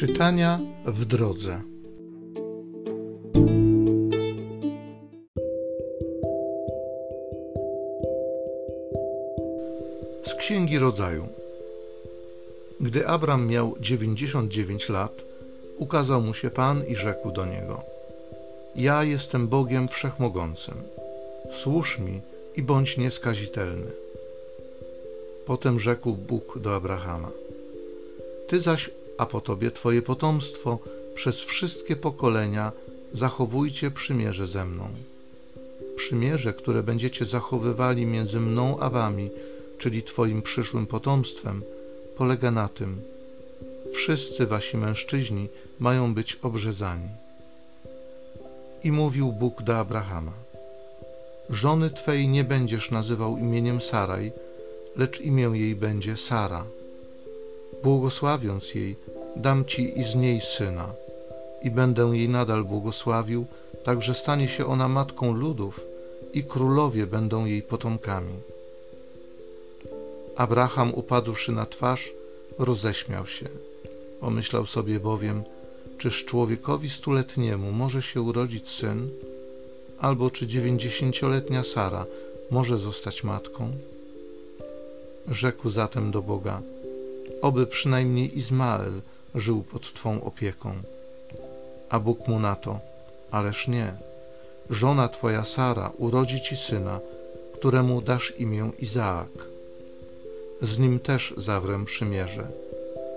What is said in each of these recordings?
Czytania w drodze. Z Księgi Rodzaju. Gdy Abram miał 99 lat, ukazał mu się Pan i rzekł do niego: Ja jestem Bogiem Wszechmogącym. Służ mi i bądź nieskazitelny. Potem rzekł Bóg do Abrahama: Ty zaś a po tobie Twoje potomstwo przez wszystkie pokolenia zachowujcie przymierze ze mną. Przymierze, które będziecie zachowywali między mną a wami, czyli Twoim przyszłym potomstwem, polega na tym: wszyscy wasi mężczyźni mają być obrzezani. I mówił Bóg do Abrahama: Żony Twej nie będziesz nazywał imieniem Saraj, lecz imię jej będzie Sara. Błogosławiąc jej, dam ci i z niej syna, i będę jej nadal błogosławił, tak że stanie się ona matką ludów i królowie będą jej potomkami. Abraham upadłszy na twarz, roześmiał się. Pomyślał sobie bowiem, czyż człowiekowi stuletniemu może się urodzić syn, albo czy dziewięćdziesięcioletnia Sara może zostać matką? Rzekł zatem do Boga, oby przynajmniej Izmael żył pod Twą opieką. A Bóg mu na to, ależ nie, żona Twoja Sara urodzi Ci syna, któremu dasz imię Izaak. Z nim też zawrę przymierze,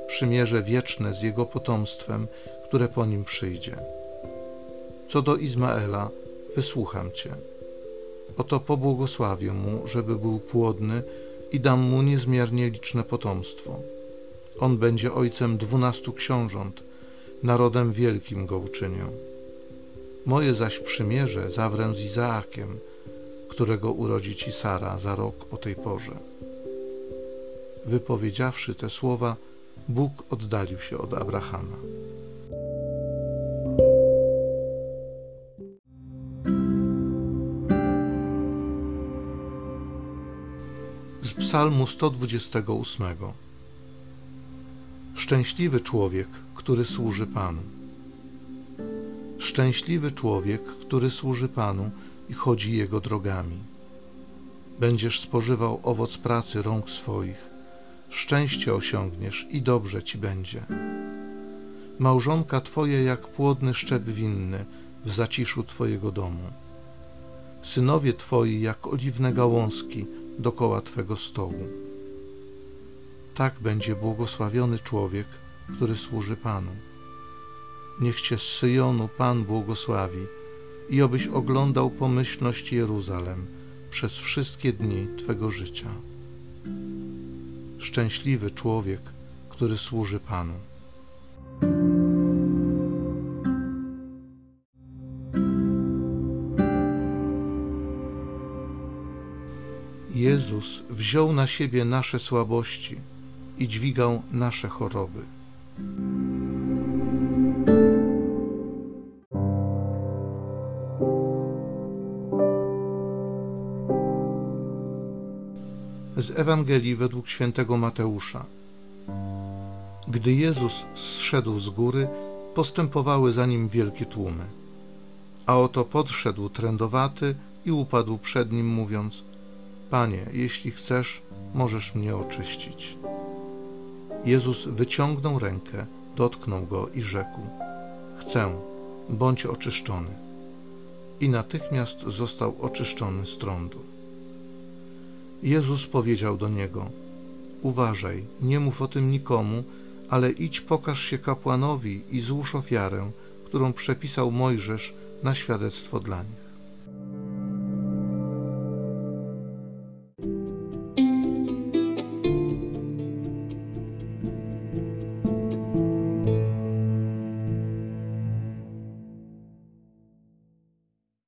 przymierze wieczne z jego potomstwem, które po nim przyjdzie. Co do Izmaela, wysłucham Cię. Oto pobłogosławię mu, żeby był płodny i dam mu niezmiernie liczne potomstwo on będzie ojcem dwunastu książąt, narodem wielkim go uczynię. Moje zaś przymierze zawrę z Izaakiem, którego urodzi ci Sara za rok o tej porze. Wypowiedziawszy te słowa, Bóg oddalił się od Abrahama. Z Psalmu 128 Szczęśliwy człowiek, który służy Panu. Szczęśliwy człowiek, który służy Panu i chodzi Jego drogami. Będziesz spożywał owoc pracy rąk swoich, szczęście osiągniesz i dobrze ci będzie. Małżonka Twoje jak płodny szczep winny w zaciszu Twojego domu. Synowie Twoi jak oliwne gałązki dokoła Twego stołu tak będzie błogosławiony człowiek, który służy Panu. Niech Cię z Syjonu Pan błogosławi i obyś oglądał pomyślność Jeruzalem przez wszystkie dni Twego życia. Szczęśliwy człowiek, który służy Panu. Jezus wziął na siebie nasze słabości i dźwigał nasze choroby. Z Ewangelii według świętego Mateusza. Gdy Jezus zszedł z góry, postępowały za nim wielkie tłumy. A oto podszedł trędowaty i upadł przed nim, mówiąc: Panie, jeśli chcesz, możesz mnie oczyścić. Jezus wyciągnął rękę, dotknął go i rzekł: Chcę, bądź oczyszczony. I natychmiast został oczyszczony z trądu. Jezus powiedział do niego: Uważaj, nie mów o tym nikomu, ale idź pokaż się kapłanowi i złóż ofiarę, którą przepisał Mojżesz na świadectwo dla nich.